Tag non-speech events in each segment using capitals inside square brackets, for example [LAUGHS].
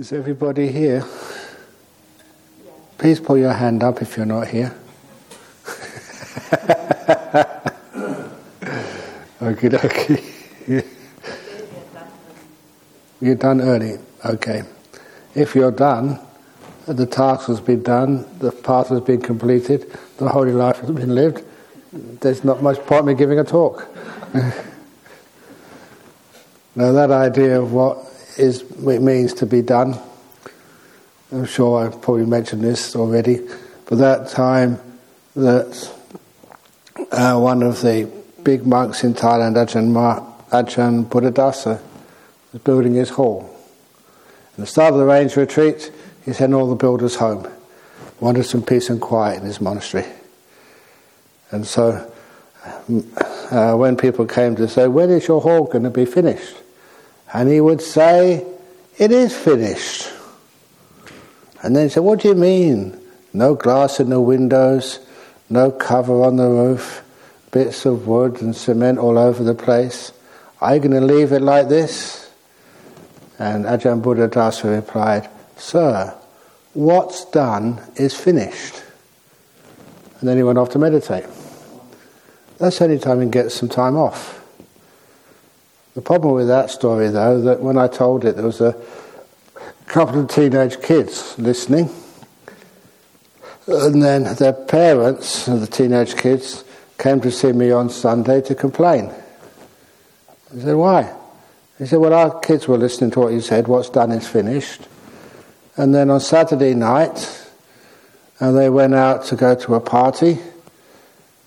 Is everybody here? Please put your hand up if you're not here. [LAUGHS] okay, okay. You're done early. Okay. If you're done, the task has been done, the path has been completed, the holy life has been lived, there's not much point in me giving a talk. [LAUGHS] now, that idea of what is it means to be done, I'm sure I've probably mentioned this already, but that time that uh, one of the big monks in Thailand, Ajahn, Ma, Ajahn Buddhadasa, was building his hall. At the start of the rains retreat, he sent all the builders home, wanted some peace and quiet in his monastery. And so, uh, when people came to say, When is your hall going to be finished? And he would say, It is finished. And then he said, What do you mean? No glass in the windows, no cover on the roof, bits of wood and cement all over the place. Are you going to leave it like this? And Ajahn Buddhadasa replied, Sir, what's done is finished. And then he went off to meditate. That's the only time he gets some time off. The problem with that story, though, that when I told it, there was a couple of teenage kids listening, and then their parents, the teenage kids, came to see me on Sunday to complain. I said, Why? He said, Well, our kids were listening to what you said, what's done is finished. And then on Saturday night, and they went out to go to a party,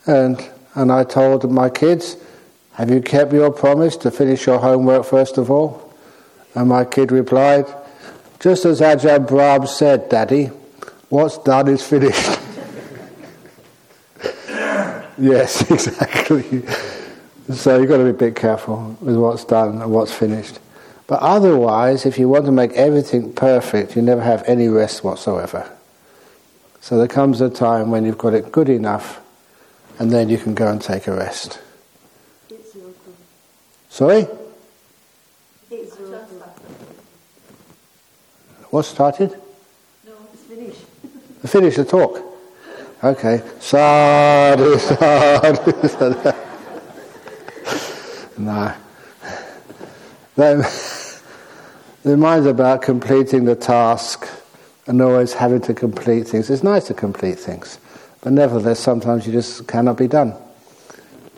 and, and I told my kids, Have you kept your promise to finish your homework first of all? And my kid replied, Just as Ajahn Brahm said, Daddy, what's done is finished. [LAUGHS] yes, [LAUGHS] exactly. So you've got to be a bit careful with what's done and what's finished. But otherwise, if you want to make everything perfect, you never have any rest whatsoever. So there comes a time when you've got it good enough, and then you can go and take a rest. Sorry? What started? No, it's finished. Finish the talk. Okay. Sadhu, [LAUGHS] sadhu, sadhu. No. Then, [LAUGHS] the mind's about completing the task and always having to complete things. It's nice to complete things, but nevertheless, sometimes you just cannot be done.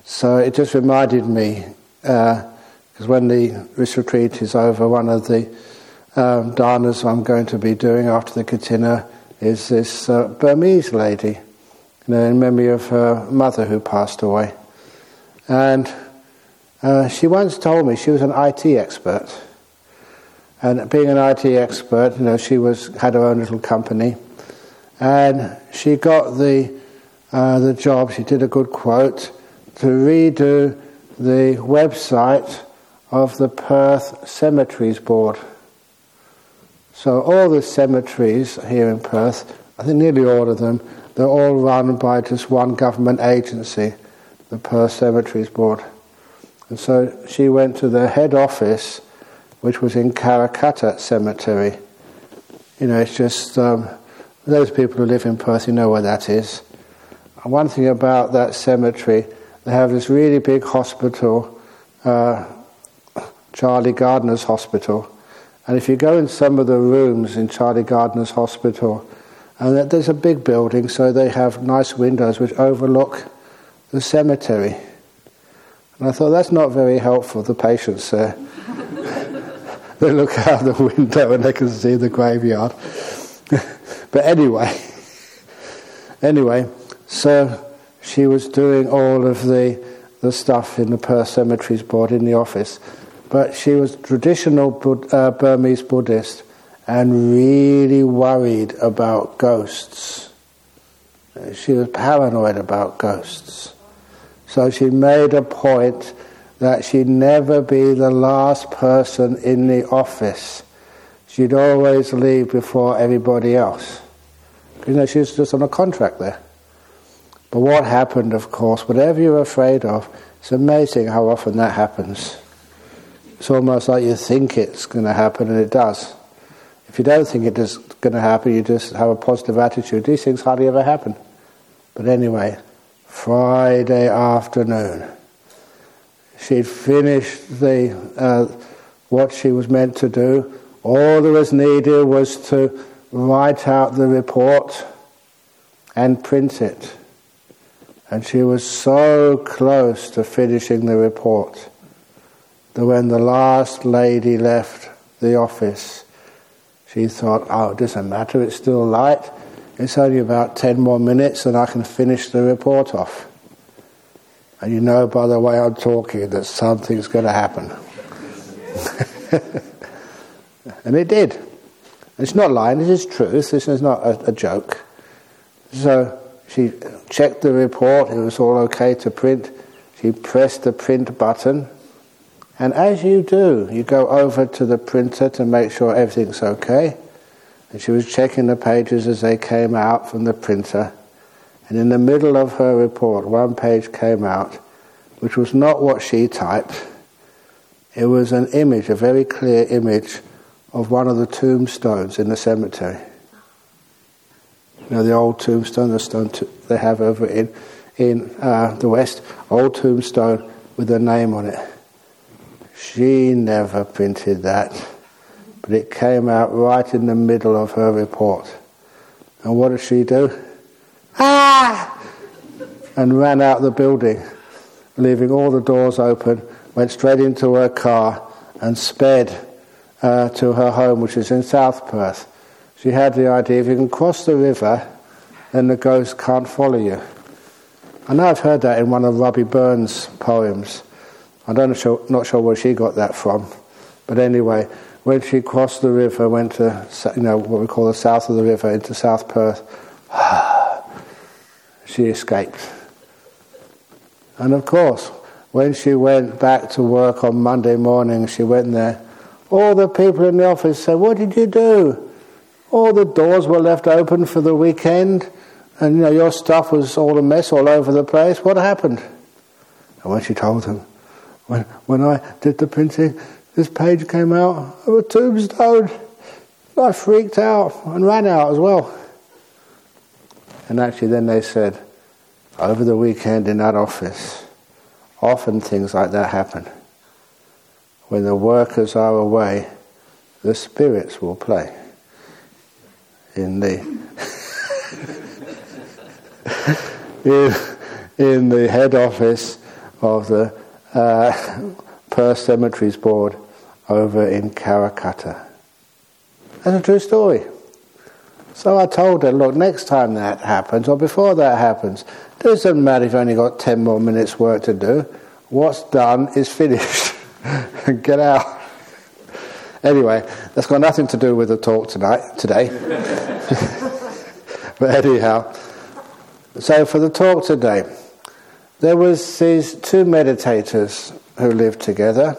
So it just reminded me, because when the this retreat is over, one of the um, I'm going to be doing after the kathina is this uh, Burmese lady, you know, in memory of her mother who passed away. And uh, she once told me she was an IT expert. And being an IT expert, you know, she was had her own little company, and she got the uh, the job. She did a good quote to redo the website of the Perth Cemeteries Board. So all the cemeteries here in Perth, I think nearly all of them, they're all run by just one government agency, the Perth Cemeteries Board. And so she went to the head office, which was in Karrakatta Cemetery. You know, it's just um, those people who live in Perth, you know where that is. And one thing about that cemetery, they have this really big hospital, uh, Charlie Gairdner's Hospital. And if you go in some of the rooms in Charlie Gairdner's Hospital, and there's a big building, so they have nice windows which overlook the cemetery. And I thought, that's not very helpful, the patients there. [LAUGHS] they look out the window and they can see the graveyard. [LAUGHS] but anyway, [LAUGHS] anyway, so she was doing all of the, the stuff in the Perth Cemeteries Board in the office. But she was traditional uh, Burmese Buddhist and really worried about ghosts. She was paranoid about ghosts. So she made a point that she'd never be the last person in the office. She'd always leave before everybody else. You know, she was just on a contract there. But what happened, of course, whatever you're afraid of, it's amazing how often that happens. It's almost like you think it's going to happen, and it does. If you don't think it is going to happen, you just have a positive attitude. These things hardly ever happen. But anyway, Friday afternoon, she'd finished the uh, what she was meant to do. All that was needed was to write out the report and print it. And she was so close to finishing the report that when the last lady left the office, she thought, oh, it doesn't matter, it's still light. It's only about 10 more minutes and I can finish the report off. And you know by the way I'm talking that something's going to happen. [LAUGHS] and it did. It's not lying, it is truth, this is not a, a joke. So she checked the report, it was all okay to print. She pressed the print button, and as you do, you go over to the printer to make sure everything's okay. And she was checking the pages as they came out from the printer. And in the middle of her report, one page came out, which was not what she typed. It was an image, a very clear image of one of the tombstones in the cemetery. You know, the old tombstone, the stone they have over in, in uh, the West, old tombstone with a name on it. She never printed that, but it came out right in the middle of her report. And what did she do? Ah! And ran out of the building, leaving all the doors open, went straight into her car and sped uh, to her home, which is in South Perth she had the idea if you can cross the river, then the ghost can't follow you. I know I've heard that in one of Robbie Burns' poems. I don't not sure where she got that from, but anyway, when she crossed the river, went to you know what we call the south of the river into South Perth, [SIGHS] she escaped. And of course, when she went back to work on Monday morning, she went there. All the people in the office said, "What did you do?" All the doors were left open for the weekend, and you know your stuff was all a mess all over the place. What happened? And when she told them, when when I did the printing, this page came out of a tombstone. I freaked out and ran out as well. And actually, then they said, over the weekend in that office, often things like that happen. When the workers are away, the spirits will play in the in, in the head office of the uh, Perth Cemeteries Board over in Karrakatta. That's a true story. So I told her, look, next time that happens, or before that happens, doesn't matter if you've only got 10 more minutes work to do. What's done is finished. [LAUGHS] Get out. Anyway, that's got nothing to do with the talk tonight, today. [LAUGHS] but anyhow, so for the talk today, there was these two meditators who lived together.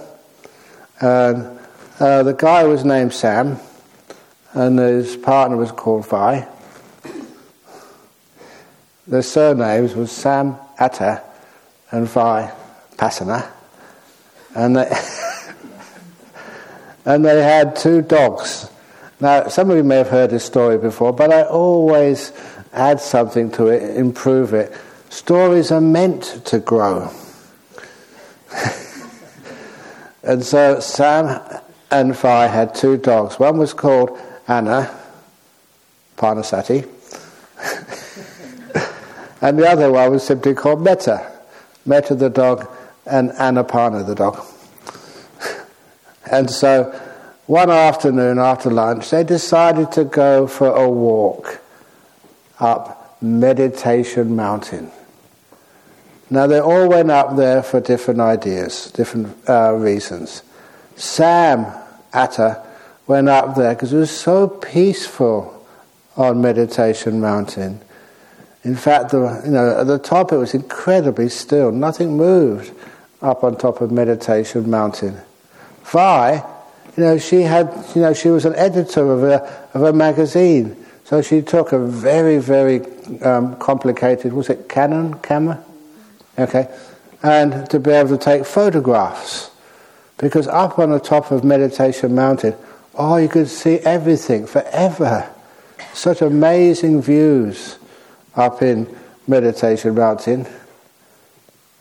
And uh, the guy was named Sam, and his partner was called Vi. Their surnames was Sam Atta and Vi Pasana. And they [LAUGHS] and they had two dogs. Now, some of you may have heard this story before, but I always add something to it, improve it. Stories are meant to grow. [LAUGHS] and so Sam and Vi had two dogs. One was called Anna Parnasati, [LAUGHS] and the other one was simply called Metta. Metta the dog and Anapana the dog. And so one afternoon after lunch, they decided to go for a walk up Meditation Mountain. Now, they all went up there for different ideas, different uh, reasons. Sam Atta went up there because it was so peaceful on Meditation Mountain. In fact, the, you know, at the top it was incredibly still. Nothing moved up on top of Meditation Mountain. Vi, you know, she had, you know, she was an editor of a, of a magazine. So she took a very, very um, complicated, was it Canon camera? Okay. And to be able to take photographs. Because up on the top of Meditation Mountain, Oh, you could see everything forever. Such amazing views up in Meditation Mountain.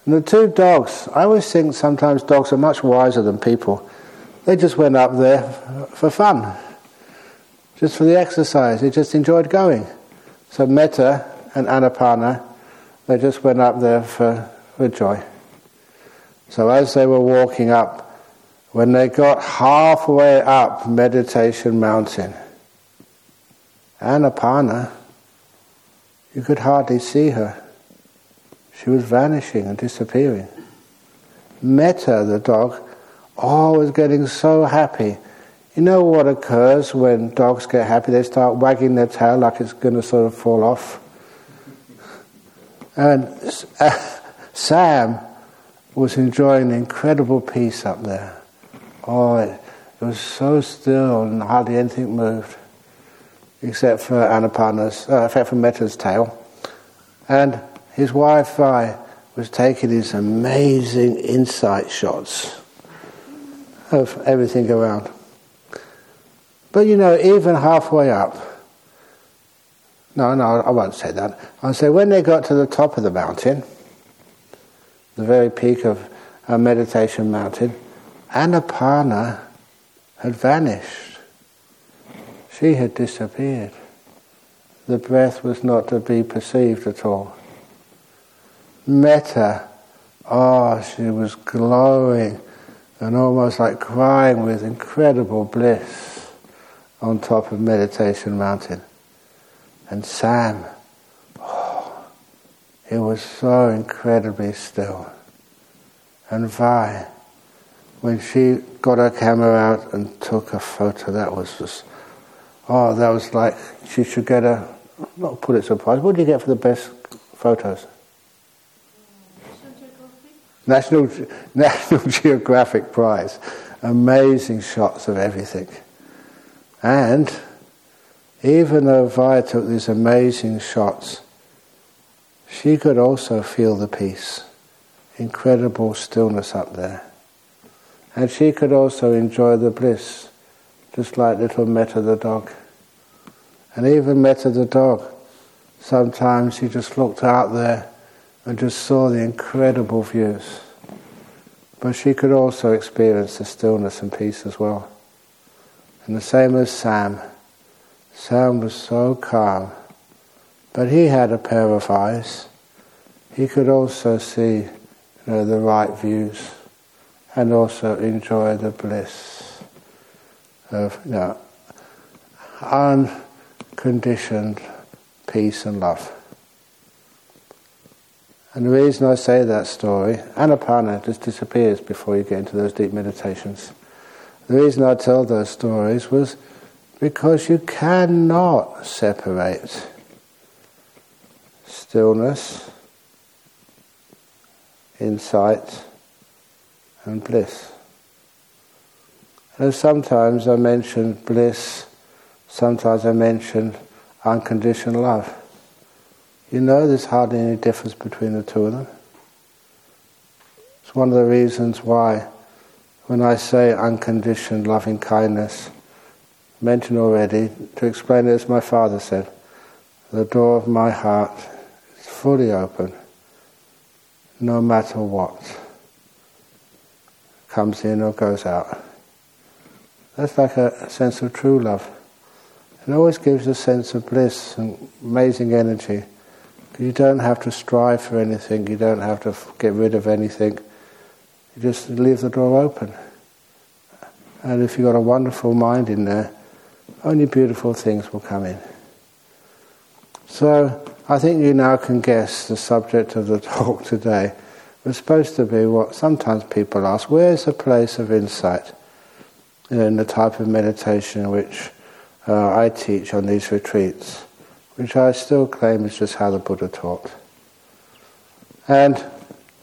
And the two dogs, I always think sometimes dogs are much wiser than people. They just went up there for fun, just for the exercise. They just enjoyed going. So Metta and Anapana, they just went up there for, for joy. So as they were walking up, when they got halfway up Meditation Mountain, Anapana, you could hardly see her. She was vanishing and disappearing. Metta, the dog, oh, was getting so happy. You know what occurs when dogs get happy? They start wagging their tail like it's going to sort of fall off. And uh, Sam was enjoying incredible peace up there. Oh, it, it was so still and hardly anything moved, except for Anapana's, uh, except for Metta's tail. And his wife Vi was taking these amazing insight shots of everything around. But you know, even halfway up, no, no, I won't say that. I'll say when they got to the top of the mountain, the very peak of a meditation mountain, Anapana had vanished. She had disappeared. The breath was not to be perceived at all. Metta, oh, she was glowing and almost like crying with incredible bliss on top of Meditation Mountain. And Sam, oh, it was so incredibly still. And Vi, when she got her camera out and took a photo, that was just, oh, that was like, she should get a, not Pulitzer Prize, what do you get for the best photos? National, [LAUGHS] National Geographic Prize. Amazing shots of everything. And even though Vi took these amazing shots, she could also feel the peace, incredible stillness up there. And she could also enjoy the bliss, just like little Metta the dog. And even Metta the dog, sometimes he just looked out there and just saw the incredible views. But she could also experience the stillness and peace as well. And the same as Sam. Sam was so calm, but he had a pair of eyes. He could also see you know, the right views and also enjoy the bliss of you know, unconditioned peace and love. And the reason I say that story, Anapana just disappears before you get into those deep meditations. The reason I tell those stories was because you cannot separate stillness, insight, and bliss. And sometimes I mention bliss, sometimes I mention unconditional love. You know there's hardly any difference between the two of them. It's one of the reasons why when I say unconditioned loving kindness, mentioned already, to explain it as my father said, the door of my heart is fully open, no matter what comes in or goes out. That's like a sense of true love. It always gives a sense of bliss and amazing energy. You don't have to strive for anything, you don't have to get rid of anything. You just leave the door open. And if you've got a wonderful mind in there, only beautiful things will come in. So I think you now can guess the subject of the [LAUGHS] talk today was supposed to be what sometimes people ask where's the place of insight in the type of meditation which uh, I teach on these retreats, which I still claim is just how the Buddha taught. And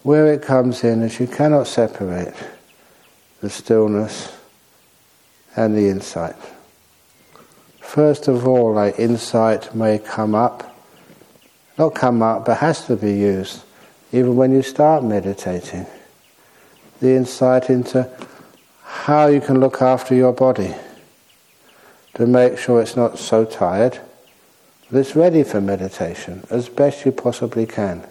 where it comes in is you cannot separate the stillness and the insight. First of all, like insight may come up, not come up, but has to be used even when you start meditating. The insight into how you can look after your body, to make sure it's not so tired that it's ready for meditation as best you possibly can.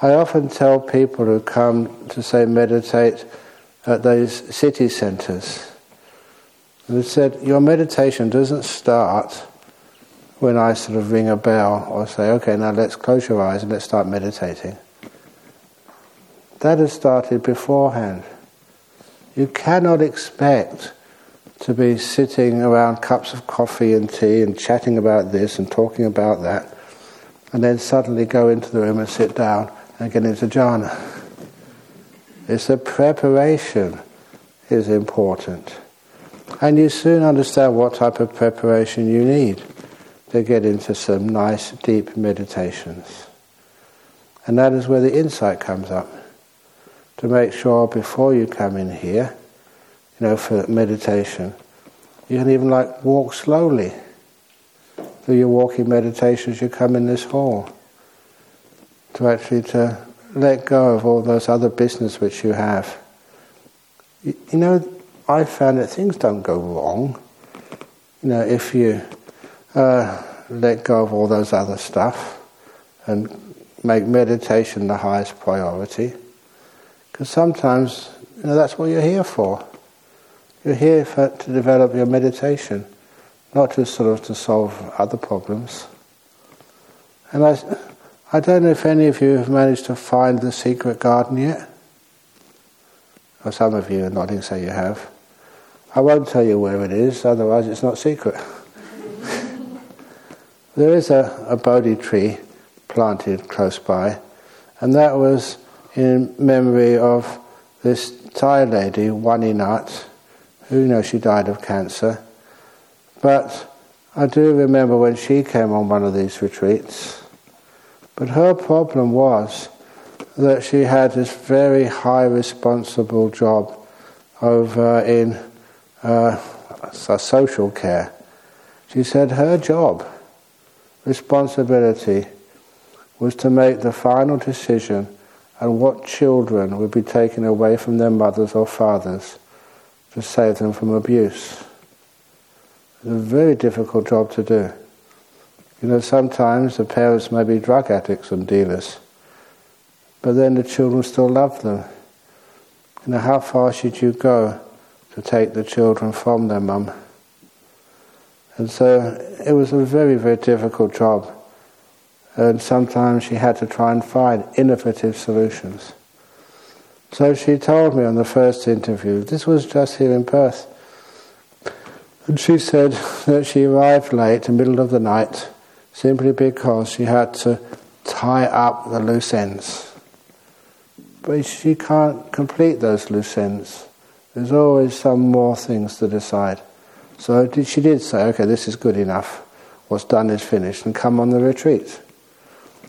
I often tell people who come to say meditate at those city centres, they said, Your meditation doesn't start when I sort of ring a bell or say, Okay, now let's close your eyes and let's start meditating. That has started beforehand. You cannot expect to be sitting around cups of coffee and tea and chatting about this and talking about that, and then suddenly go into the room and sit down and get into jhana. It's the preparation is important. And you soon understand what type of preparation you need to get into some nice deep meditations. And that is where the insight comes up. To make sure before you come in here, you know, for meditation, you can even like walk slowly through your walking meditations you come in this hall to actually to let go of all those other business which you have. You, you know, I found that things don't go wrong. You know, if you uh, let go of all those other stuff and make meditation the highest priority, because sometimes you know that's what you're here for. You're here for, to develop your meditation, not to sort of to solve other problems. And I, I don't know if any of you have managed to find the secret garden yet. Or some of you are nodding, say you have. I won't tell you where it is, otherwise it's not secret. [LAUGHS] there is a, a Bodhi tree planted close by, and that was in memory of this Thai lady, Wani Nat, who you know she died of cancer. But I do remember when she came on one of these retreats but her problem was that she had this very high responsible job over in uh, social care. She said her job, responsibility, was to make the final decision on what children would be taken away from their mothers or fathers to save them from abuse. It's a very difficult job to do. You know, sometimes the parents may be drug addicts and dealers, but then the children still love them. You know, how far should you go to take the children from their mum? And so it was a very, very difficult job. And sometimes she had to try and find innovative solutions. So she told me on the first interview, this was just here in Perth, and she said [LAUGHS] that she arrived late, in the middle of the night, simply because she had to tie up the loose ends. But she can't complete those loose ends. There's always some more things to decide. So she did say, okay, this is good enough. What's done is finished, and come on the retreat.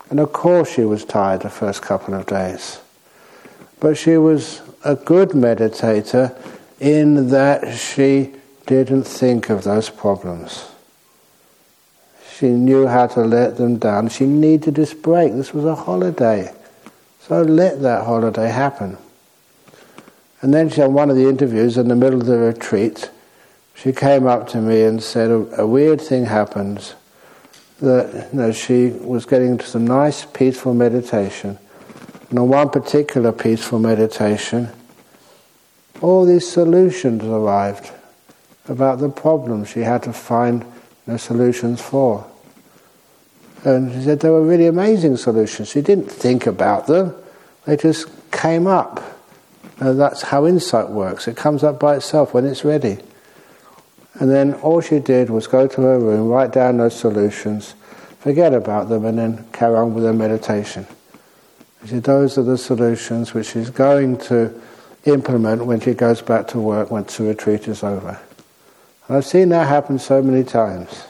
And of course, she was tired the first couple of days. But she was a good meditator in that she didn't think of those problems. She knew how to let them down. She needed this break. This was a holiday. So let that holiday happen. And then she had one of the interviews in the middle of the retreat. She came up to me and said a, a weird thing happened. That you know, she was getting into some nice peaceful meditation. On one particular peaceful meditation, all these solutions arrived about the problems she had to find no solutions for. And she said they were really amazing solutions. She didn't think about them, they just came up. And that's how insight works. It comes up by itself when it's ready. And then all she did was go to her room, write down those solutions, forget about them, and then carry on with her meditation. Said those are the solutions which she's going to implement when she goes back to work once the retreat is over. And I've seen that happen so many times.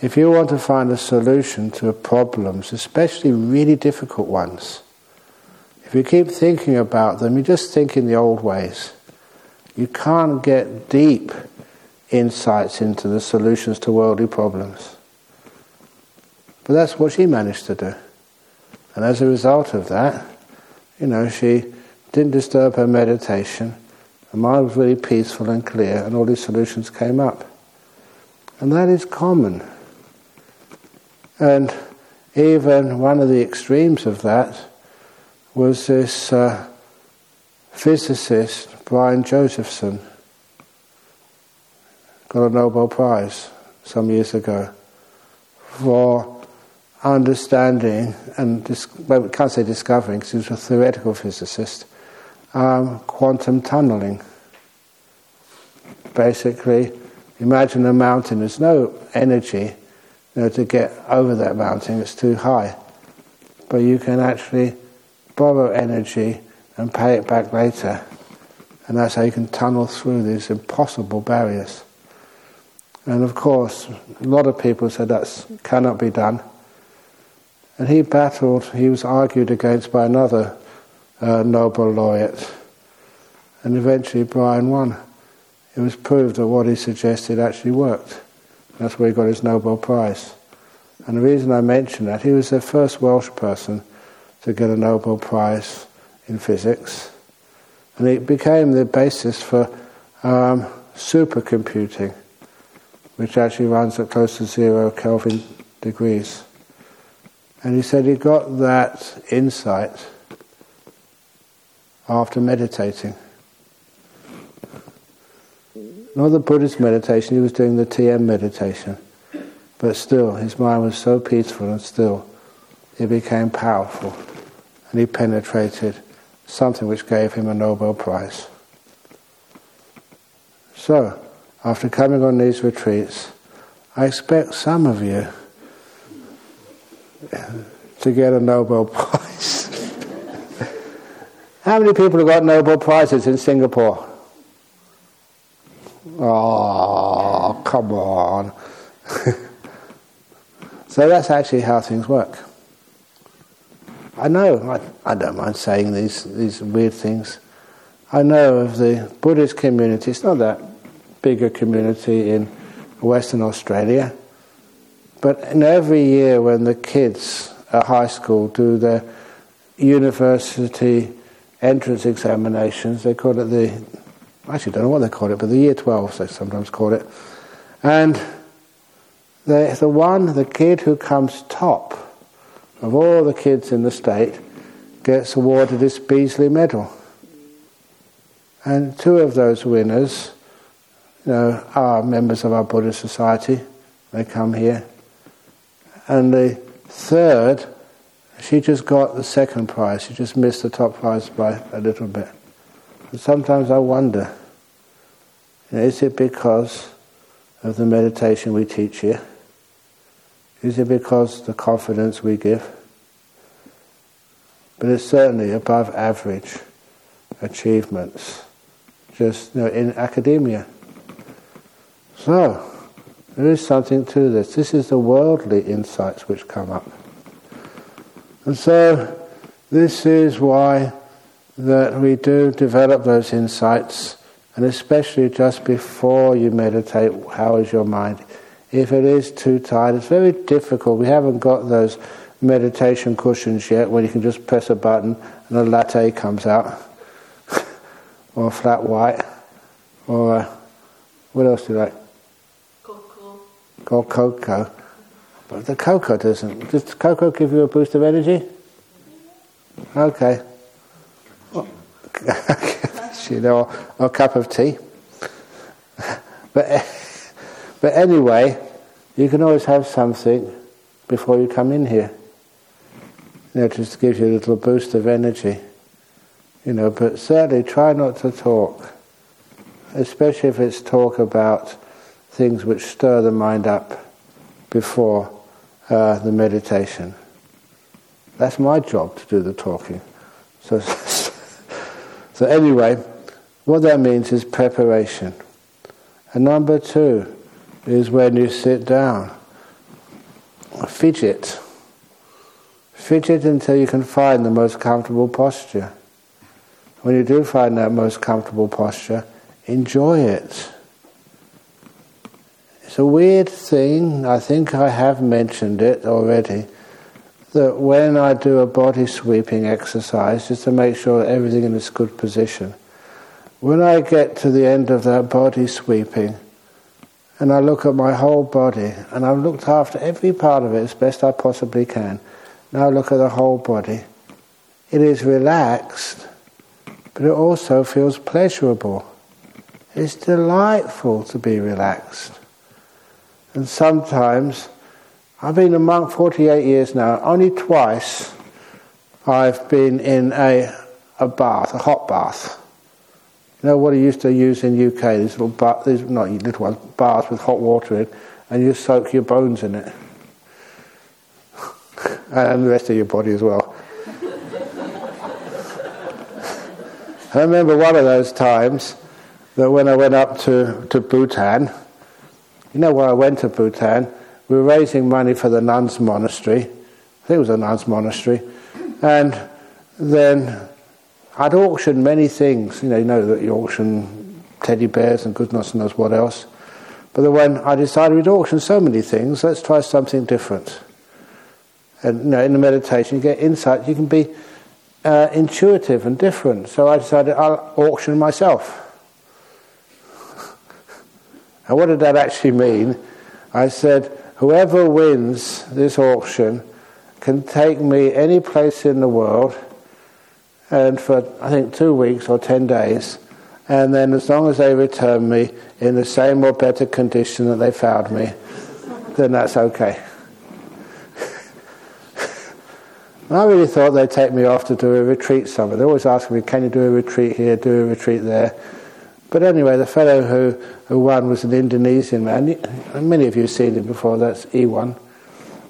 If you want to find a solution to problems, especially really difficult ones, if you keep thinking about them, you just think in the old ways. You can't get deep insights into the solutions to worldly problems. But that's what she managed to do. And as a result of that, you know, she didn't disturb her meditation The mind was really peaceful and clear, and all these solutions came up. And that is common. And even one of the extremes of that was this uh, physicist, Brian Josephson, got a Nobel Prize some years ago for understanding and dis- well, we can't say discovering because he was a theoretical physicist um, quantum tunneling. Basically, imagine a mountain. There's no energy you know, to get over that mountain. It's too high, but you can actually borrow energy and pay it back later, and that's how you can tunnel through these impossible barriers. And of course, a lot of people said that cannot be done. And he battled, he was argued against by another uh, Nobel laureate. And eventually Brian won. It was proved that what he suggested actually worked. That's where he got his Nobel Prize. And the reason I mention that, he was the first Welsh person to get a Nobel Prize in physics. And it became the basis for um, supercomputing, which actually runs at close to zero Kelvin degrees. And he said he got that insight after meditating. Not the Buddhist meditation, he was doing the TM meditation. But still, his mind was so peaceful and still, it became powerful. And he penetrated something which gave him a Nobel Prize. So, after coming on these retreats, I expect some of you to get a Nobel Prize. [LAUGHS] How many people have got Nobel Prizes in Singapore? Oh, come on. [LAUGHS] so that's actually how things work. I know, I, I don't mind saying these, these weird things. I know of the Buddhist community, it's not that big a community in Western Australia, but in every year when the kids at high school do their university entrance examinations, they call it the, I actually don't know what they call it, but the year 12 they sometimes call it. And the, the one, the kid who comes top of all the kids in the state gets awarded this Beazley Medal. And two of those winners you know, are members of our Buddhist Society. They come here. And the third, she just got the second prize. She just missed the top prize by a little bit. And sometimes I wonder, you know, is it because of the meditation we teach here? Is it because the confidence we give? But it's certainly above average achievements, just you know, in academia. So, there is something to this. This is the worldly insights which come up. And so, this is why that we do develop those insights, and especially just before you meditate, how is your mind? If it is too tight, it's very difficult. We haven't got those meditation cushions yet where you can just press a button and a latte comes out, [LAUGHS] or a flat white, or uh, what else do you like? Called cocoa. But the cocoa doesn't. Does cocoa give you a boost of energy? Okay. [LAUGHS] you know, or a cup of tea. but, but anyway, you can always have something before you come in here. You know, just to give you a little boost of energy. You know, but certainly try not to talk, especially if it's talk about things which stir the mind up before uh, the meditation. That's my job to do the talking. So, [LAUGHS] so anyway, what that means is preparation. And number two is when you sit down, fidget. Fidget until you can find the most comfortable posture. When you do find that most comfortable posture, enjoy it. It's a weird thing, I think I have mentioned it already, that when I do a body sweeping exercise, just to make sure everything is in its good position, when I get to the end of that body sweeping, and I look at my whole body, and I've looked after every part of it as best I possibly can. Now look at the whole body. It is relaxed, but it also feels pleasurable. It's delightful to be relaxed. And sometimes, I've been a monk 48 years now, only twice I've been in a, a bath, a hot bath. You know what I used to use in UK? These little bath, these not little ones, baths with hot water in, and you soak your bones in it, [LAUGHS] and the rest of your body as well. [LAUGHS] I remember one of those times that when I went up to, to Bhutan, you know where I went to Bhutan, we were raising money for the nuns' monastery. I think it was a nuns' monastery. And then I'd auctioned many things. You know, you know that you auction teddy bears and goodness knows what else. But then when I decided we'd auction so many things, let's try something different. And you know, in the meditation, you get insight. You can be uh, intuitive and different. So I decided I'll auction myself. And what did that actually mean? I said, whoever wins this auction can take me any place in the world, and for I think two weeks or ten days, and then as long as they return me in the same or better condition that they found me, then that's okay. [LAUGHS] I really thought they'd take me off to do a retreat somewhere. They always ask me, can you do a retreat here, do a retreat there? But anyway, the fellow who, who won was an Indonesian man. Many of you have seen him before, that's E1.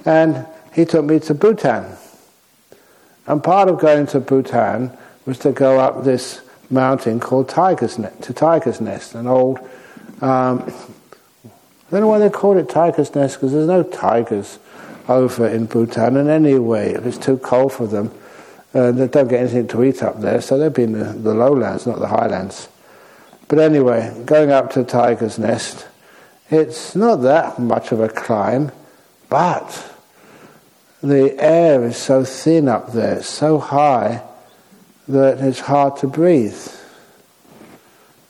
And he took me to Bhutan. And part of going to Bhutan was to go up this mountain called Tiger's Nest, to Tiger's Nest, an old, um, I don't know why they call it Tiger's Nest because there's no tigers over in Bhutan, and anyway, if it's too cold for them, uh, they don't get anything to eat up there, so they've been the, the lowlands, not the highlands. But anyway, going up to Tiger's Nest, it's not that much of a climb, but the air is so thin up there, so high, that it's hard to breathe.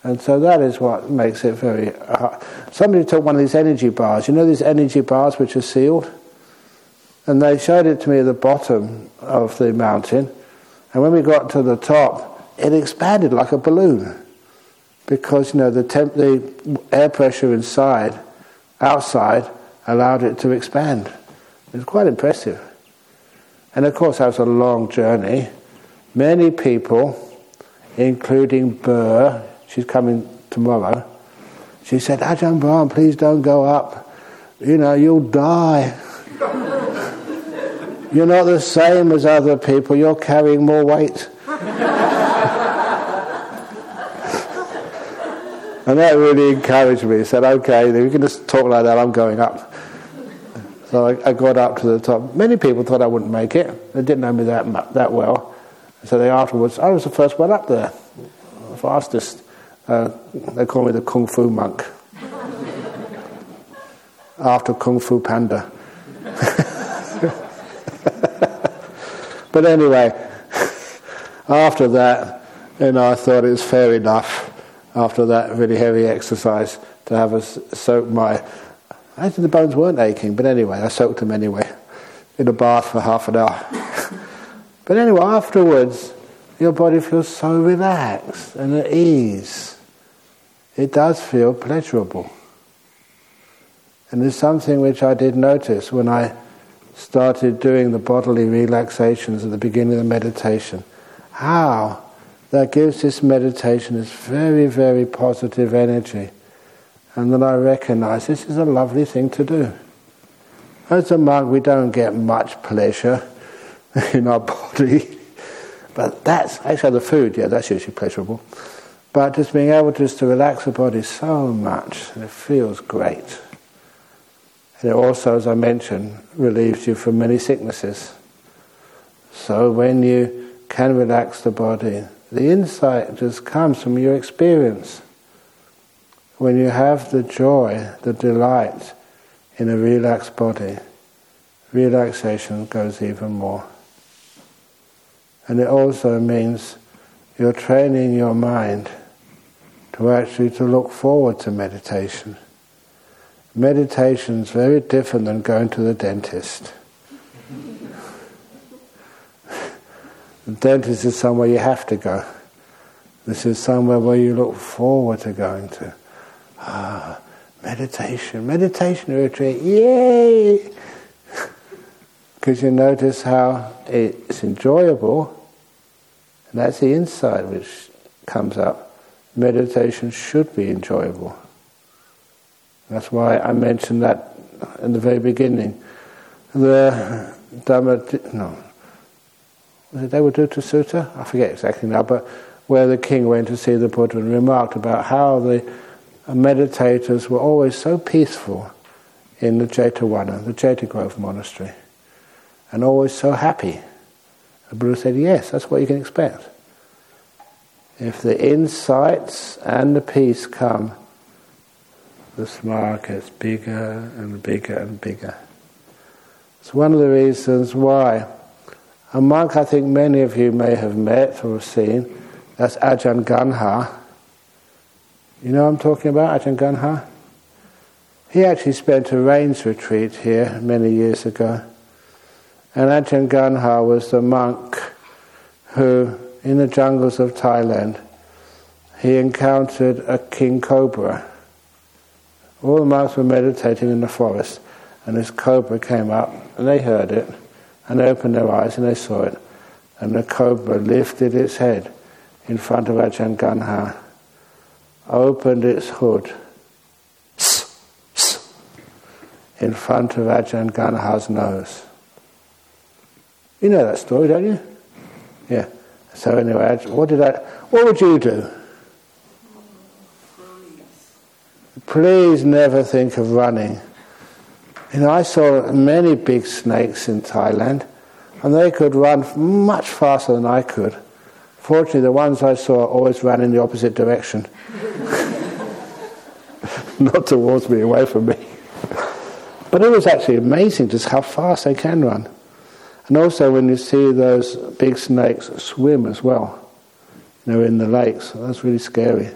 And so that is what makes it very hard. Somebody took one of these energy bars. You know these energy bars which are sealed? And they showed it to me at the bottom of the mountain. And when we got to the top, it expanded like a balloon. Because, you know, the, temp- the air pressure inside, outside, allowed it to expand. It was quite impressive. And of course, that was a long journey. Many people, including Burr, she's coming tomorrow, she said, Ajahn Brahm, please don't go up. You know, you'll die. [LAUGHS] You're not the same as other people, you're carrying more weight. And that really encouraged me. He said, okay, you can just talk like that, I'm going up. So I, I, got up to the top. Many people thought I wouldn't make it. They didn't know me that, that well. So they afterwards, I was the first one up there, fastest. Uh, they call me the Kung Fu monk. [LAUGHS] After Kung Fu Panda. [LAUGHS] But anyway, [LAUGHS] after that, you know, I thought it was fair enough after that really heavy exercise to have us soak my. Actually, the bones weren't aching, but anyway, I soaked them anyway in a bath for half an hour. [LAUGHS] but anyway, afterwards, your body feels so relaxed and at ease. It does feel pleasurable. And there's something which I did notice when I started doing the bodily relaxations at the beginning of the meditation. How that gives this meditation this very, very positive energy. And then I recognize this is a lovely thing to do. As a monk, we don't get much pleasure [LAUGHS] in our body. But that's actually the food, yeah, that's usually pleasurable. But just being able just to relax the body so much, it feels great. And it also, as I mentioned, relieves you from many sicknesses. So when you can relax the body, the insight just comes from your experience. When you have the joy, the delight in a relaxed body, relaxation goes even more. And it also means you're training your mind to actually to look forward to meditation. Meditation is very different than going to the dentist. The dentist is somewhere you have to go. This is somewhere where you look forward to going to. Ah, meditation, meditation retreat, yay! [LAUGHS] Because you notice how it's enjoyable, and that's the insight which comes up. Meditation should be enjoyable. That's why I mentioned that in the very beginning. The Dhamma, no, was it Devadatta Sutta? I forget exactly now, but where the king went to see the Buddha and remarked about how the meditators were always so peaceful in the Jetavana, the Jetagrove monastery, and always so happy. The Buddha said, Yes, that's what you can expect. If the insights and the peace come the smile gets bigger and bigger and bigger. It's one of the reasons why a monk I think many of you may have met or seen, that's Ajahn Ganha. You know I'm talking about, Ajahn Ganha? He actually spent a rains retreat here many years ago. And Ajahn Ganha was the monk who, in the jungles of Thailand, he encountered a king cobra all the monks were meditating in the forest, and this cobra came up, and they heard it, and they opened their eyes and they saw it. And the cobra lifted its head in front of Ajahn Ganha, opened its hood in front of Ajahn Ganha's nose. You know that story, don't you? Yeah. So anyway, what did I? What would you do? Please never think of running. You know, I saw many big snakes in Thailand, and they could run much faster than I could. Fortunately, the ones I saw always ran in the opposite direction. [LAUGHS] Not towards me, away from me. But it was actually amazing just how fast they can run. And also when you see those big snakes swim as well, you know, in the lakes, that's really scary.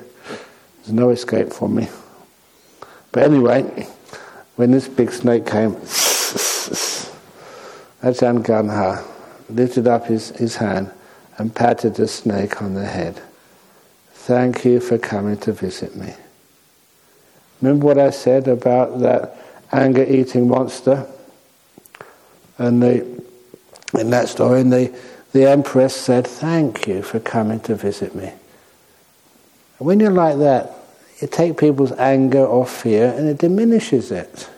There's no escape for me. But anyway, when this big snake came, [SNIFFS] Ajahn Ganha lifted up his, his hand and patted the snake on the head. Thank you for coming to visit me. Remember what I said about that anger eating monster? And the, in that story, and the, the Empress said, Thank you for coming to visit me. when you're like that, take people's anger or fear and it diminishes it.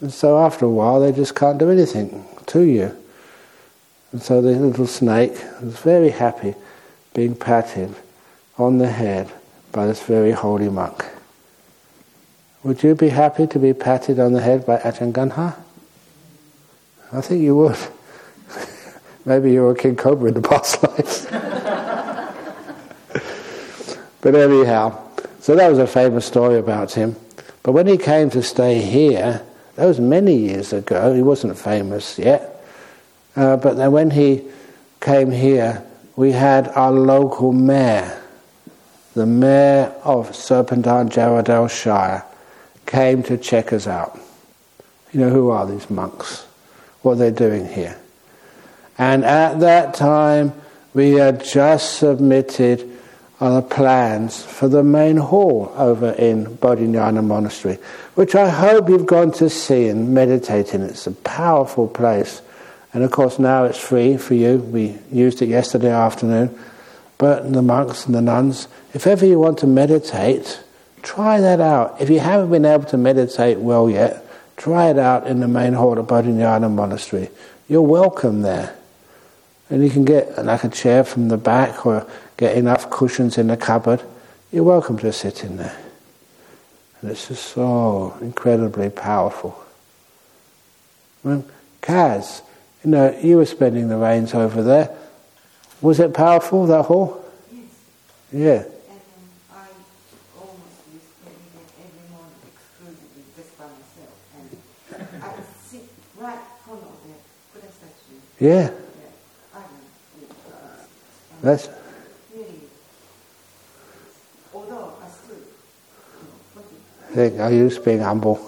And so after a while, they just can't do anything to you. And so the little snake was very happy being patted on the head by this very holy monk. Would you be happy to be patted on the head by Ajahn Ganha? I think you would. [LAUGHS] Maybe you were King Cobra in the past [LAUGHS] life. but anyhow, so that was a famous story about him. But when he came to stay here, that was many years ago, he wasn't famous yet. Uh, but then when he came here, we had our local mayor, the mayor of Serpentine Jarrahdale Shire, came to check us out. You know, who are these monks? What are they doing here? And at that time, we had just submitted are the plans for the main hall over in Bodhinyana Monastery, which I hope you've gone to see and meditate in. It's a powerful place. And of course, now it's free for you. We used it yesterday afternoon. But the monks and the nuns, if ever you want to meditate, try that out. If you haven't been able to meditate well yet, try it out in the main hall of Bodhinyana Monastery. You're welcome there. And you can get like a chair from the back or get enough cushions in the cupboard, you're welcome to sit in there. And it's just so incredibly powerful. Well, Kaz, you know, you were spending the rains over there. Was it powerful, that hall? Yes. Yeah. And um, I almost used to every morning exclusively just by myself. And I would sit right front of the Buddha statue. Yeah. Yeah. I don't know. That's really, although think, you just being humble?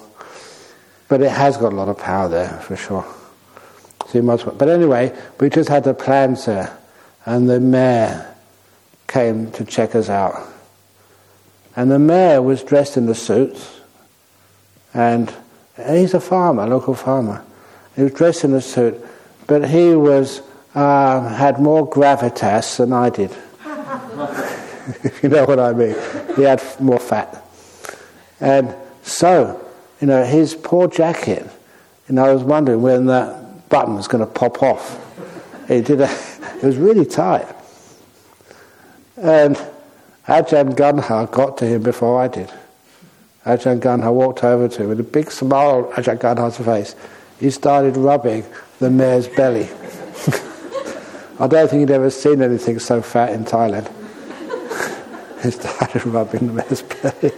But it has got a lot of power there, for sure. So you but anyway, we just had the plans there, and the mayor came to check us out. And the mayor was dressed in a suit, and, and he's a farmer, a local farmer. He was dressed in a suit, but he was uh, had more gravitas than I did. if [LAUGHS] you know what I mean. He had more fat. And so, you know, his poor jacket, you know, I was wondering when that button was going to pop off. It, did a, [LAUGHS] it was really tight. And Ajahn Ganha got to him before I did. Ajahn Ganha walked over to him with a big smile on Ajahn Ganha's face. He started rubbing the mayor's belly. [LAUGHS] I don't think he'd ever seen anything so fat in Thailand. [LAUGHS] he started rubbing the mayor's belly.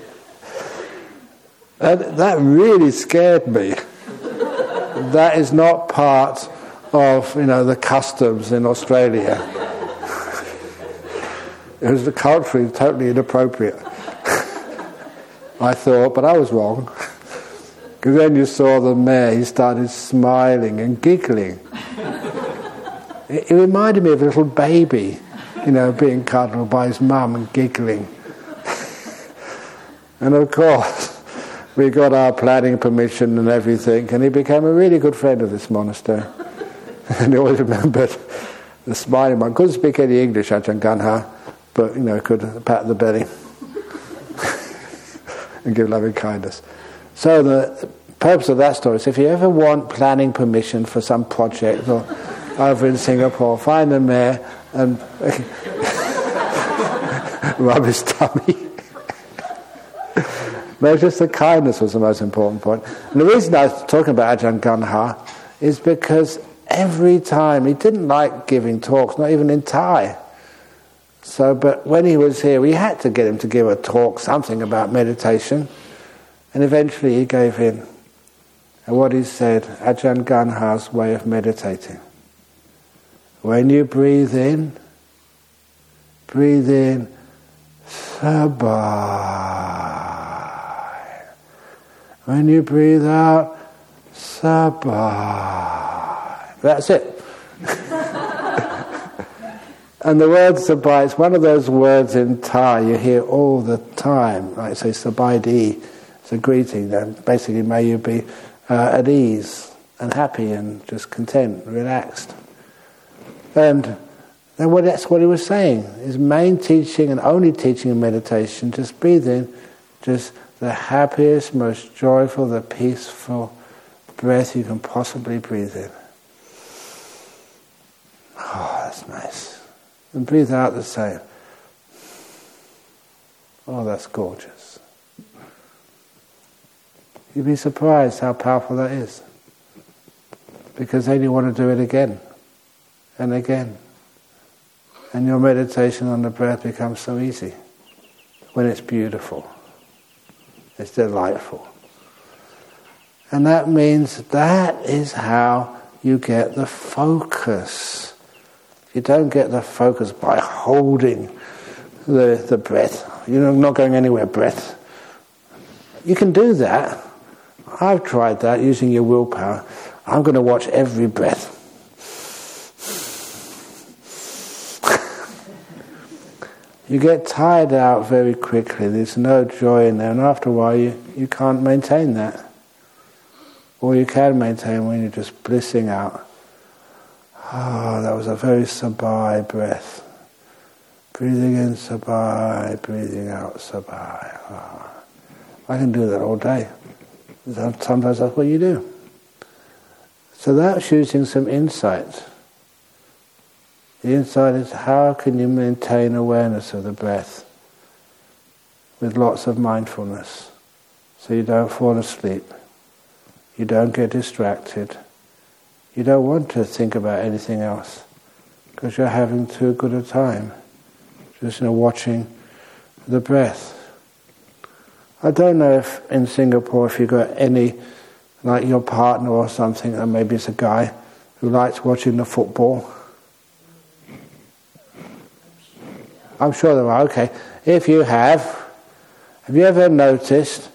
And that really scared me. that is not part of you know the customs in Australia. it was culturally totally inappropriate. I thought, but I was wrong. Because then you saw the mayor, he started smiling and giggling. It, it reminded me of a little baby, you know, being cuddled by his mum and giggling. [LAUGHS] and of course, we got our planning permission and everything, and he became a really good friend of this monastery. [LAUGHS] and he always remembered the smiling one. Couldn't speak any English, Ajahn Ganha, but, you know, could pat the belly [LAUGHS] and give loving kindness. So the purpose of that story is if you ever want planning permission for some project or over in Singapore, find a mayor and [LAUGHS] rub his tummy. No, just the kindness was the most important point. And the reason I was talking about Ajahn Ganha is because every time he didn't like giving talks, not even in Thai. So, but when he was here, we had to get him to give a talk, something about meditation, and eventually he gave in. And what he said, Ajahn Ganha's way of meditating. When you breathe in, breathe in sabai. When you breathe out, sabai. That's it. [LAUGHS] and the word sabai is one of those words in Thai you hear all the time. Like say sabai di, it's a greeting. Then basically, may you be uh, at ease and happy and just content, relaxed. And then what, that's what he was saying. His main teaching and only teaching in meditation, just breathe in, just the happiest, most joyful, the peaceful breath you can possibly breathe in. Oh, that's nice. And breathe out the same. Oh, that's gorgeous. You'd be surprised how powerful that is. Because then you want to do it again and again. And your meditation on the breath becomes so easy when it's beautiful, it's delightful. And that means that is how you get the focus. You don't get the focus by holding the, the breath. You're not going anywhere, breath. You can do that. I've tried that using your willpower. I'm going to watch every breath. You get tired out very quickly. There's no joy in there, and after a while, you, you can't maintain that. Or you can maintain when you're just blissing out. Ah, oh, that was a very sabai breath. Breathing in sabai, breathing out sabai. Oh. I can do that all day. Sometimes that's what you do. So that's using some insight. The insight is how can you maintain awareness of the breath with lots of mindfulness? So you don't fall asleep, you don't get distracted, you don't want to think about anything else because you're having too good a time just you know, watching the breath. I don't know if in Singapore if you've got any, like your partner or something, or maybe it's a guy who likes watching the football I'm sure there are. Okay. If you have, have you ever noticed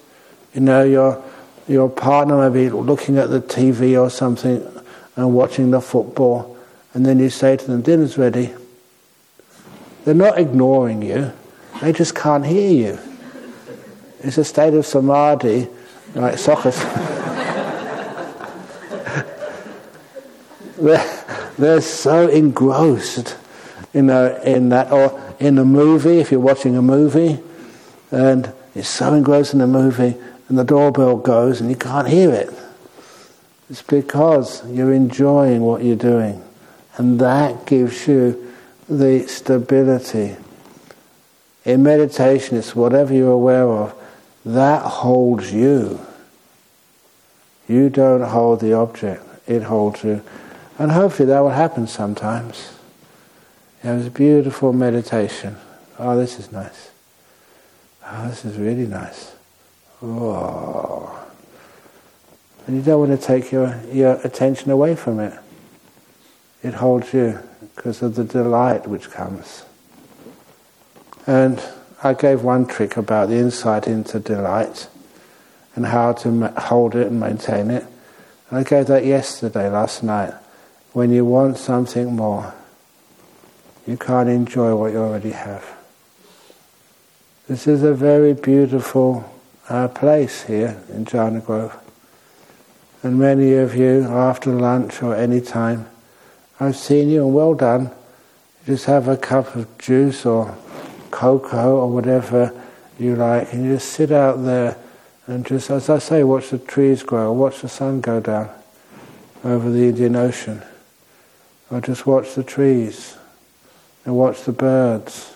You know, your, your partner may be looking at the TV or something and watching the football, and then you say to them, Dinner's ready. They're not ignoring you, they just can't hear you. It's a state of samadhi, like soccer. [LAUGHS] they're, they're so engrossed, you know, in that, or in a movie, if you're watching a movie, and it's so engrossed in the movie, and the doorbell goes and you can't hear it. It's because you're enjoying what you're doing, and that gives you the stability. In meditation, it's whatever you're aware of, that holds you. You don't hold the object, it holds you. And hopefully that will happen sometimes. It was a beautiful meditation. Oh, this is nice. Oh, this is really nice. Oh. And you don't want to take your, your attention away from it. It holds you because of the delight which comes. And I gave one trick about the insight into delight and how to hold it and maintain it. And I gave that yesterday, last night. When you want something more, you can't enjoy what you already have. This is a very beautiful uh, place here in Jhana Grove. And many of you, after lunch or any time, I've seen you and well done. just have a cup of juice or cocoa or whatever you like, and you just sit out there and just, as I say, watch the trees grow, watch the sun go down over the Indian Ocean, or just watch the trees and watch the birds.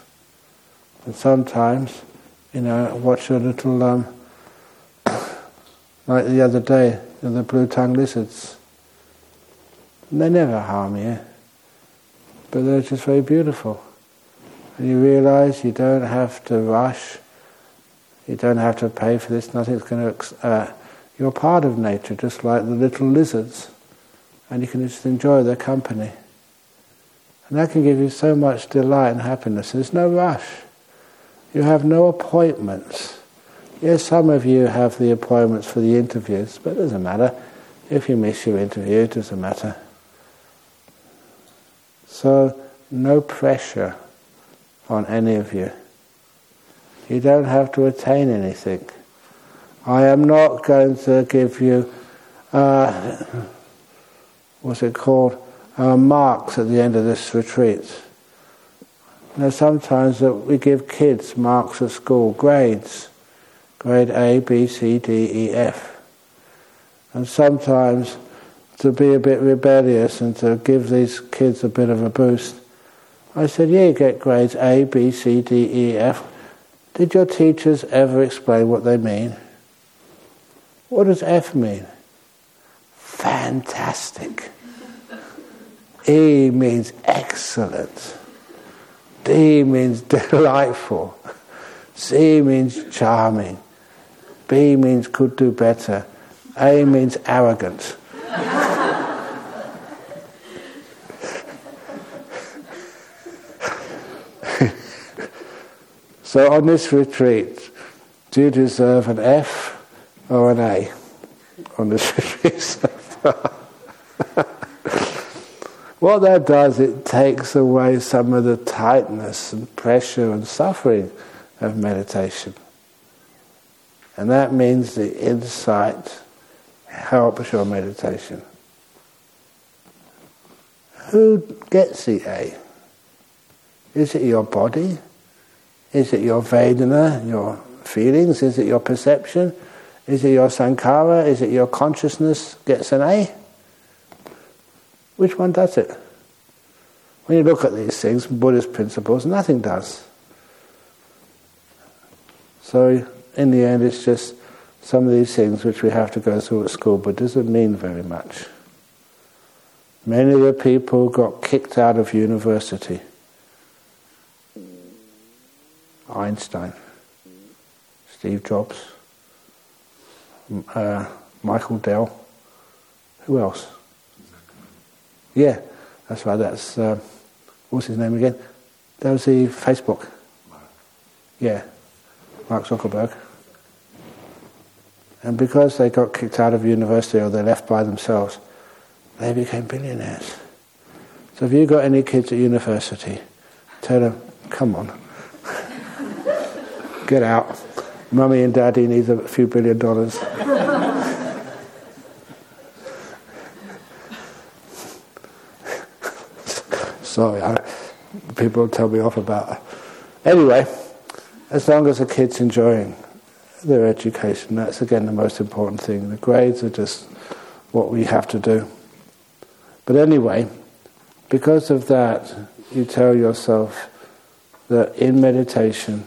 And sometimes, you know, watch a little, um, [COUGHS] like the other day, the blue-tongued lizards. And they never harm you, but they're just very beautiful. And you realize you don't have to rush, you don't have to pay for this, nothing's going to. Uh, you're part of nature, just like the little lizards, and you can just enjoy their company. And that can give you so much delight and happiness. There's no rush. You have no appointments. Yes, some of you have the appointments for the interviews, but it doesn't matter. If you miss your interview, it doesn't matter. So, no pressure on any of you. You don't have to attain anything. I am not going to give you, uh, what's it called, uh, marks at the end of this retreat. Now, sometimes that we give kids marks at school, grades, grade A, B, C, D, E, F. And sometimes to be a bit rebellious and to give these kids a bit of a boost, I said, Yeah, you get grades A, B, C, D, E, F. Did your teachers ever explain what they mean? What does F mean? Fantastic. E means excellent. D means [LAUGHS] delightful. C means charming. B means could do better. A means arrogant. [LAUGHS] so on this retreat, do you deserve an F or an A on this [LAUGHS] retreat so far? What that does, it takes away some of the tightness and pressure and suffering of meditation. And that means the insight helps your meditation. Who gets the A? Is it your body? Is it your Vedana, your feelings? Is it your perception? Is it your sankhara? Is it your consciousness gets an A? Which one does it? When you look at these things, Buddhist principles, nothing does. So, in the end, it's just some of these things which we have to go through at school, but doesn't mean very much. Many of the people got kicked out of university. Einstein, Steve Jobs, uh, Michael Dell, who else? Yeah, that's right. That's uh, what's his name again? That was the Facebook. Yeah, Mark Zuckerberg. And because they got kicked out of university or they left by themselves, they became billionaires. So if you've got any kids at university, tell them, come on, [LAUGHS] get out. Mummy and daddy need a few billion dollars. Sorry, I, people tell me off about it. Anyway, as long as the kid's enjoying their education, that's again the most important thing. The grades are just what we have to do. But anyway, because of that, you tell yourself that in meditation,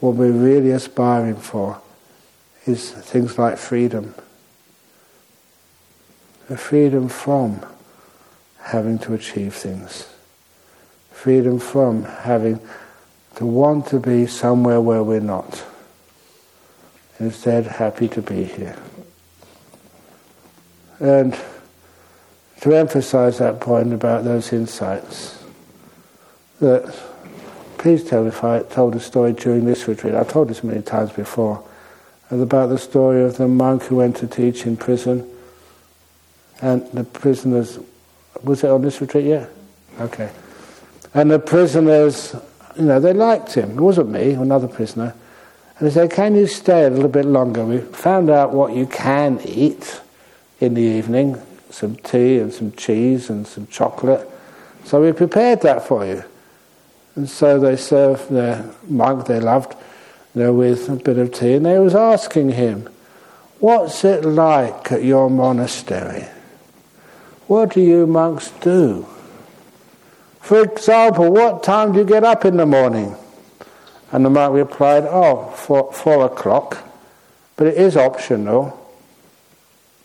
what we're really aspiring for is things like freedom. The freedom from having to achieve things. Freedom from having to want to be somewhere where we're not. Instead, happy to be here. And to emphasize that point about those insights, that please tell if I told a story during this retreat. I've told this many times before, about the story of the monk who went to teach in prison, and the prisoners. Was it on this retreat Yeah. Okay. And the prisoners, you know, they liked him. It wasn't me, another prisoner. And they said, Can you stay a little bit longer? We found out what you can eat in the evening some tea and some cheese and some chocolate. So we prepared that for you. And so they served their monk they loved you know, with a bit of tea, and they was asking him, What's it like at your monastery? What do you monks do? For example, what time do you get up in the morning? And the monk replied, Oh, four, four o'clock. But it is optional.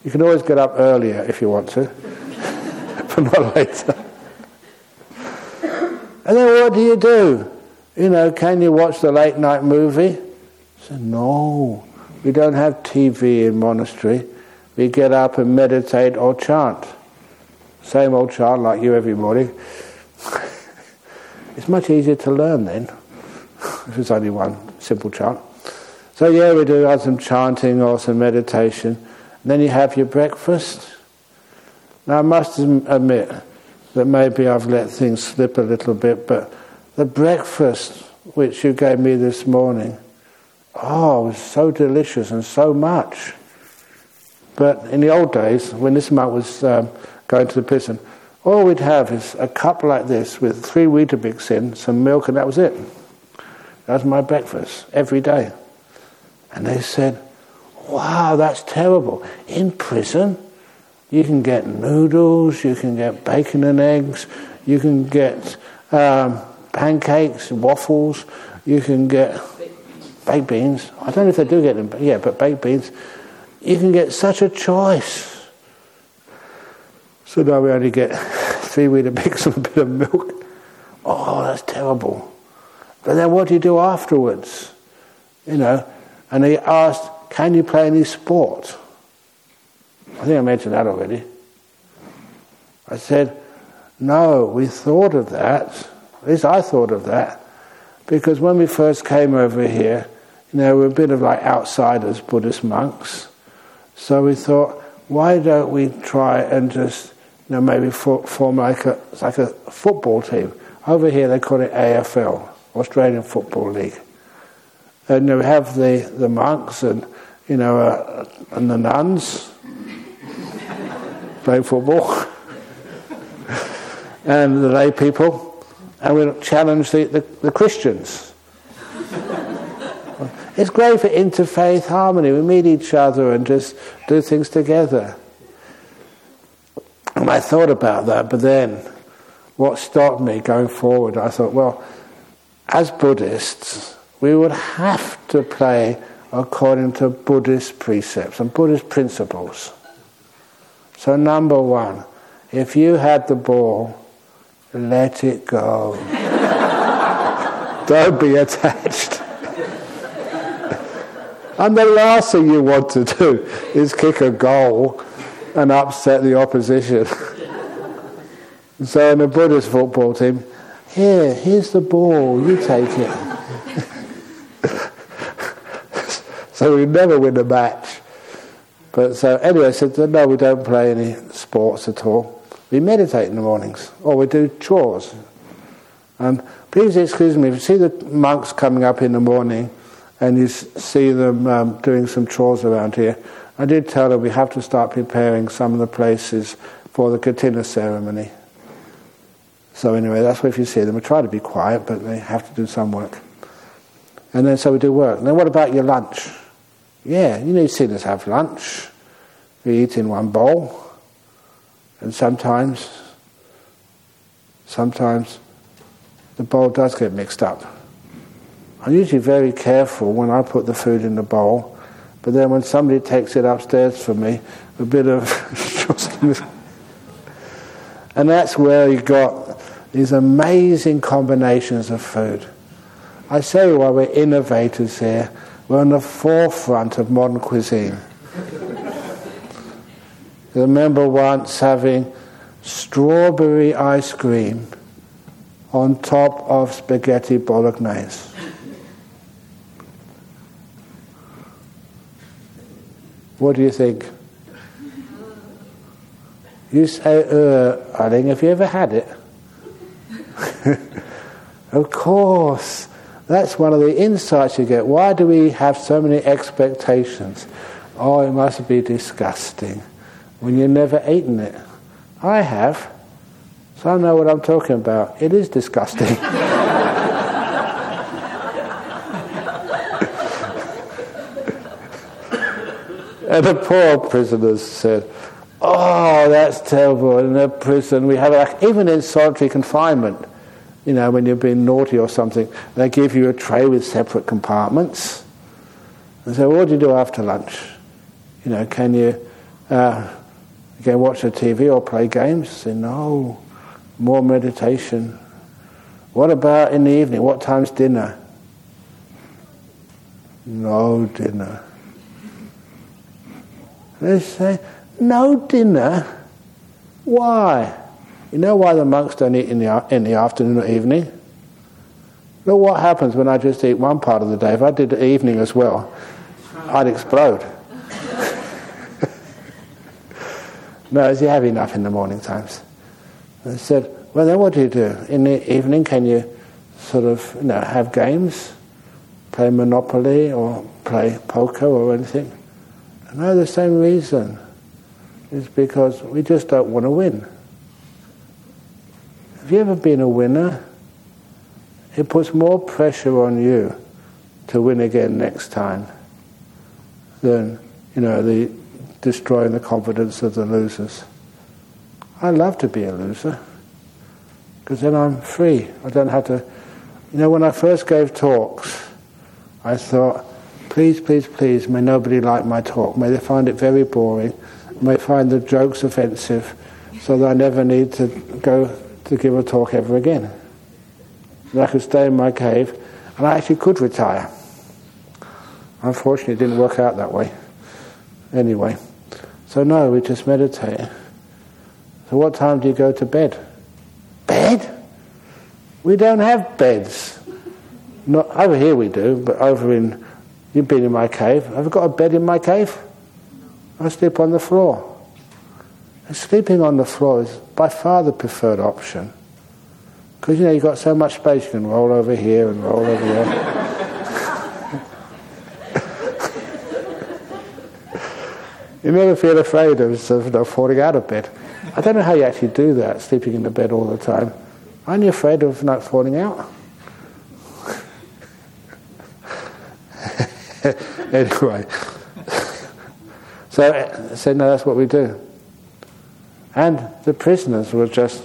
You can always get up earlier if you want to, [LAUGHS] but not later. And then what do you do? You know, can you watch the late night movie? Said, no, we don't have TV in monastery. We get up and meditate or chant. Same old chant like you every morning. it's much easier to learn then, if it's only one simple chant. So yeah, we do have some chanting or some meditation. Then you have your breakfast. Now I must admit that maybe I've let things slip a little bit, but the breakfast which you gave me this morning, oh, it was so delicious and so much. But in the old days, when this monk was um, going to the prison, all we'd have is a cup like this with three Weetabix in, some milk, and that was it. That was my breakfast every day. And they said, wow, that's terrible. In prison, you can get noodles, you can get bacon and eggs, you can get um, pancakes, waffles, you can get baked beans. I don't know if they do get them, but yeah, but baked beans. You can get such a choice. So now we only get [LAUGHS] three Weetabix and a bit of milk. Oh, that's terrible. But then what do you do afterwards? You know, and he asked, can you play any sport? I think I mentioned that already. I said, No, we thought of that. At least I thought of that. Because when we first came over here, you know, we're a bit of like outsiders, Buddhist monks. So we thought, why don't we try and just, you know, maybe form like a, like a football team? Over here they call it AFL, Australian Football League. And you have the, the monks and you know, uh, and the nuns [LAUGHS] playing football, [LAUGHS] and the lay people, and we challenge the, the, the Christians. [LAUGHS] it's great for interfaith harmony. We meet each other and just do things together. And I thought about that, but then what stopped me going forward, I thought, well, as Buddhists, we would have to play according to Buddhist precepts and Buddhist principles. So, number one, if you had the ball, let it go. [LAUGHS] Don't be attached. [LAUGHS] and the last thing you want to do is kick a goal and upset the opposition. [LAUGHS] so, in a Buddhist football team, here, here's the ball, you take it. [LAUGHS] So we never win a match. But so anyway, I said, no, we don't play any sports at all. We meditate in the mornings, or we do chores. And please excuse me, if you see the monks coming up in the morning and you see them um, doing some chores around here, I did tell them we have to start preparing some of the places for the Katina ceremony. So anyway, that's why if you see them, we try to be quiet, but they have to do some work. And then so we do work. And then what about your lunch? Yeah, you need us have lunch. We eat in one bowl. And sometimes, sometimes the bowl does get mixed up. I'm usually very careful when I put the food in the bowl, but then when somebody takes it upstairs for me, a bit of [LAUGHS] and that's where you got these amazing combinations of food. I say why we're innovators here. We're on the forefront of modern cuisine. I remember once having strawberry ice cream on top of spaghetti bolognese. What do you think? You say, uh, Eiling, have you ever had it? [LAUGHS] of course. That's one of the insights you get. Why do we have so many expectations? Oh, it must be disgusting when you've never eaten it. I have, so I know what I'm talking about. It is disgusting. [LAUGHS] and the poor prisoners said, Oh, that's terrible. In a prison, we have, like, even in solitary confinement, you know, when you've been naughty or something, they give you a tray with separate compartments. And so, what do you do after lunch? You know, can you uh, go watch the TV or play games? Say, no, more meditation. What about in the evening? What time's dinner? No dinner. They say, no dinner? Why? You know why the monks don't eat in the, in the afternoon or evening? Look what happens when I just eat one part of the day. If I did the evening as well, I'd explode. [LAUGHS] no, you have enough in the morning times? I said, well, then what do you do? In the evening, can you sort of you know, have games, play Monopoly or play poker or anything? No, the same reason. It's because we just don't want to win. Have you ever been a winner? It puts more pressure on you to win again next time than, you know, the destroying the confidence of the losers. I love to be a loser because then I'm free. I don't have to. You know, when I first gave talks, I thought, please, please, please, may nobody like my talk. May they find it very boring. May find the jokes offensive so that I never need to go to give a talk ever again. And I could stay in my cave, and I actually could retire. Unfortunately, it didn't work out that way. Anyway, so no, we just meditate. So, what time do you go to bed? Bed? We don't have beds. Not over here we do, but over in you've been in my cave. Have I got a bed in my cave? I sleep on the floor. And sleeping on the floor is by far the preferred option. Because, you know, you've got so much space, you can roll over here and roll over there. [LAUGHS] you never feel afraid of, of you know, falling out of bed. I don't know how you actually do that, sleeping in the bed all the time. Aren't you afraid of not falling out? [LAUGHS] anyway, so, I said, no, that's what we do. And the prisoners were just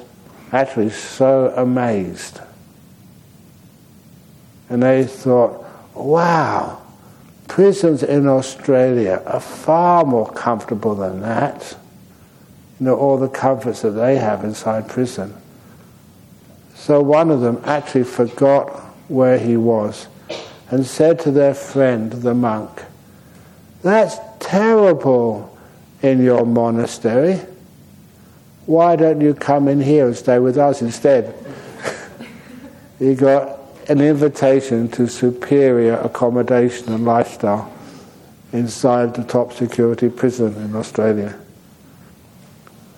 actually so amazed. And they thought, wow, prisons in Australia are far more comfortable than that. You know, all the comforts that they have inside prison. So one of them actually forgot where he was and said to their friend, the monk, That's terrible in your monastery why don't you come in here and stay with us instead? [LAUGHS] he got an invitation to superior accommodation and lifestyle. inside the top security prison in Australia.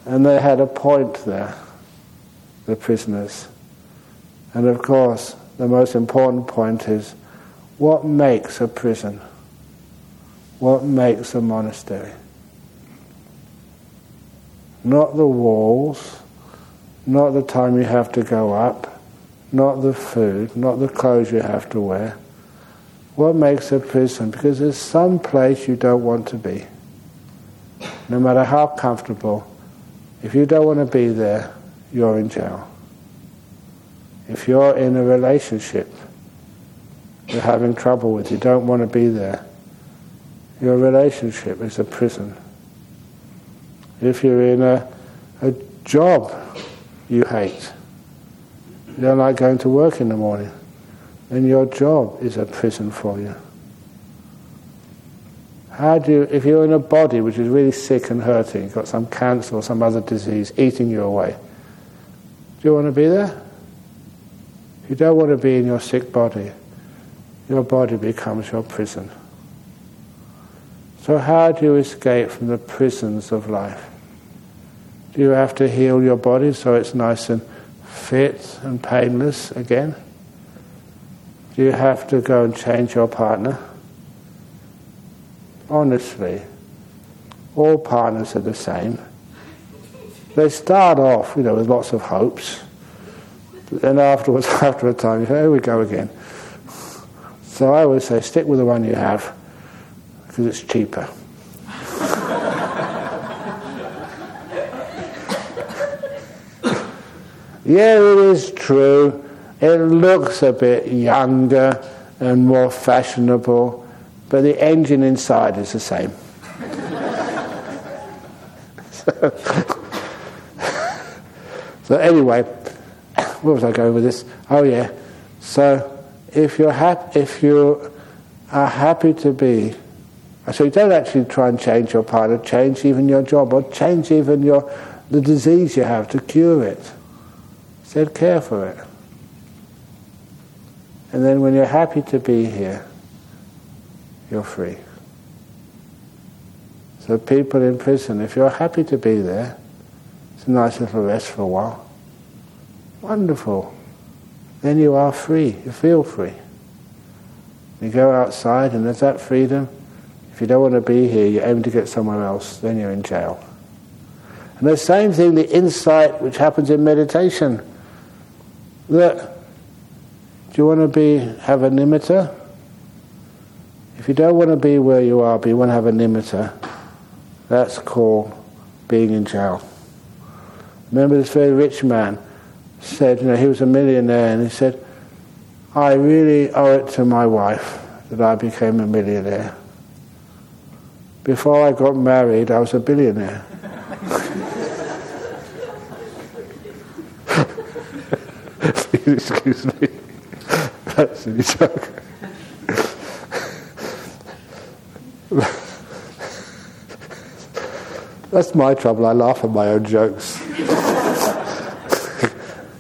And they had a point there, the prisoners. And of course, the most important point is what makes a prison? What makes a monastery? Not the walls, not the time you have to go up, not the food, not the clothes you have to wear. What makes a prison? Because there's some place you don't want to be. No matter how comfortable, if you don't want to be there, you're in jail. If you're in a relationship you're having trouble with, you don't want to be there, your relationship is a prison. If you're in a, a job you hate, you don't like going to work in the morning, then your job is a prison for you. How do you, if you're in a body which is really sick and hurting, got some cancer or some other disease eating you away, do you want to be there? You don't want to be in your sick body, your body becomes your prison. So, how do you escape from the prisons of life? Do you have to heal your body so it's nice and fit and painless again? Do you have to go and change your partner? Honestly, all partners are the same. They start off, you know, with lots of hopes. But then afterwards, [LAUGHS] after a time, you say, here we go again. So I always say, stick with the one you have, because it's cheaper. [LAUGHS] Yeah, it is true. It looks a bit younger and more fashionable, but the engine inside is the same. so, [LAUGHS] so, anyway, [COUGHS] where was I going with this? Oh yeah. So if you're hap- if you are happy to be, so you don't actually try and change your partner, change even your job, or change even your the disease you have to cure it said, care for it. And then when you're happy to be here, you're free. So people in prison, if you're happy to be there, it's a nice little rest for a while. Wonderful. Then you are free. You feel free. You go outside and there's that freedom. If you don't want to be here, you aim to get somewhere else, then you're in jail. And the same thing, the insight which happens in meditation that do you want to be have a nimitta? If you don't want to be where you are, but you want to have a nimitta, that's called being in jail. Remember this very rich man said, you know, he was a millionaire and he said, I really owe it to my wife that I became a millionaire. Before I got married, I was a billionaire. [LAUGHS] excuse me. That's a joke. [LAUGHS] That's my trouble. I laugh at my own jokes.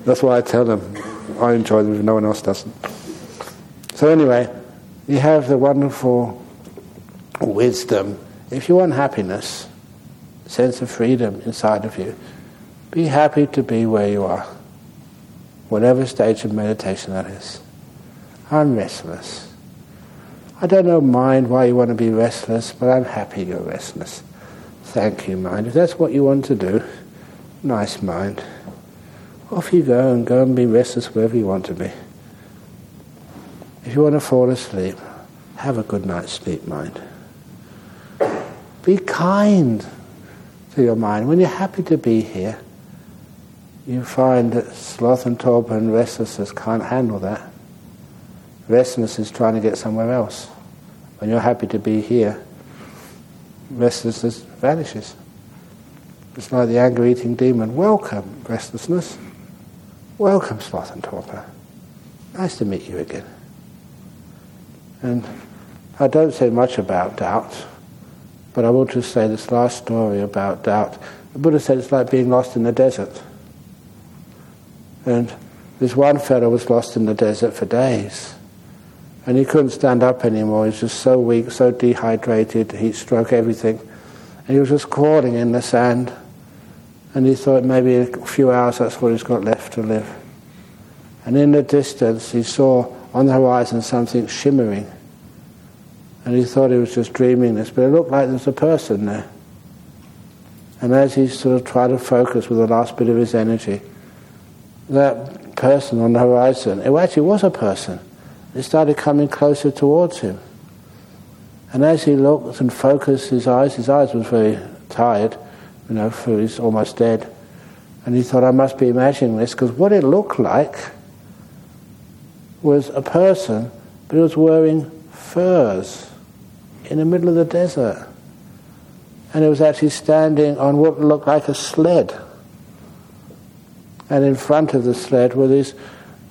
That's why I tell them. I enjoy them if no one else doesn't. So, anyway, you have the wonderful wisdom. If you want happiness, sense of freedom inside of you, be happy to be where you are whatever stage of meditation that is. I'm restless. I don't know, mind, why you want to be restless, but I'm happy you're restless. Thank you, mind. If that's what you want to do, nice mind. Off you go and go and be restless wherever you want to be. If you want to fall asleep, have a good night's sleep, mind. Be kind to your mind. When you're happy to be here, you find that sloth and torpor and restlessness can't handle that. Restlessness is trying to get somewhere else. When you're happy to be here, restlessness vanishes. It's like the anger eating demon. Welcome, restlessness. Welcome, torpor. Nice to meet you again. And I don't say much about doubt, but I will just say this last story about doubt. The Buddha said it's like being lost in the desert. And this one fellow was lost in the desert for days. And he couldn't stand up anymore. He was just so weak, so dehydrated, heat stroke, everything. And he was just crawling in the sand. And he thought maybe a few hours that's what he's got left to live. And in the distance, he saw on the horizon something shimmering. And he thought he was just dreaming this, but it looked like there was a person there. And as he sort of tried to focus with the last bit of his energy, that person on the horizon, it actually was a person. It started coming closer towards him. And as he looked and focused his eyes, his eyes was very tired, you know, he's almost dead. And he thought, I must be imagining this, because what it looked like was a person, but he was wearing furs in the middle of the desert. And it was actually standing on what looked like a sled. And in front of the sled were these,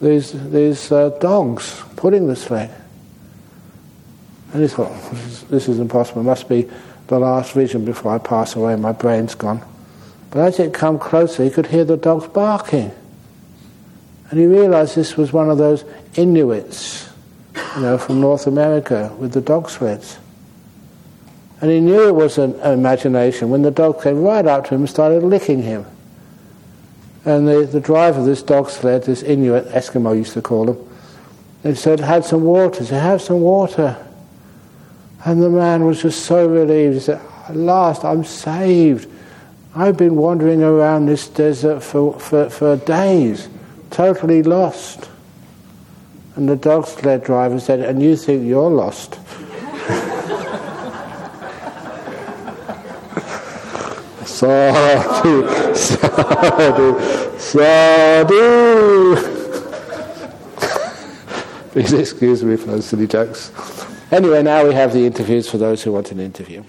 these, these uh, dogs pulling the sled. And he thought, this [LAUGHS] is, this is impossible. It must be the last vision before I pass away. My brain's gone. But as it came closer, he could hear the dogs barking. And he realized this was one of those Inuits, you know, from North America with the dog sleds. And he knew it was an imagination when the dog came right up to him and started licking him. And the, the driver of this dog sled, this Inuit, Eskimo used to call him, they said, had some water. He said, have some water. And the man was just so relieved. He said, at last I'm saved. I've been wandering around this desert for, for, for days, totally lost. And the dog sled driver said, and you think you're lost. [LAUGHS] Sadhu, sadhu, sadhu. [LAUGHS] Please excuse me for those silly jokes. Anyway, now we have the interviews for those who want an interview.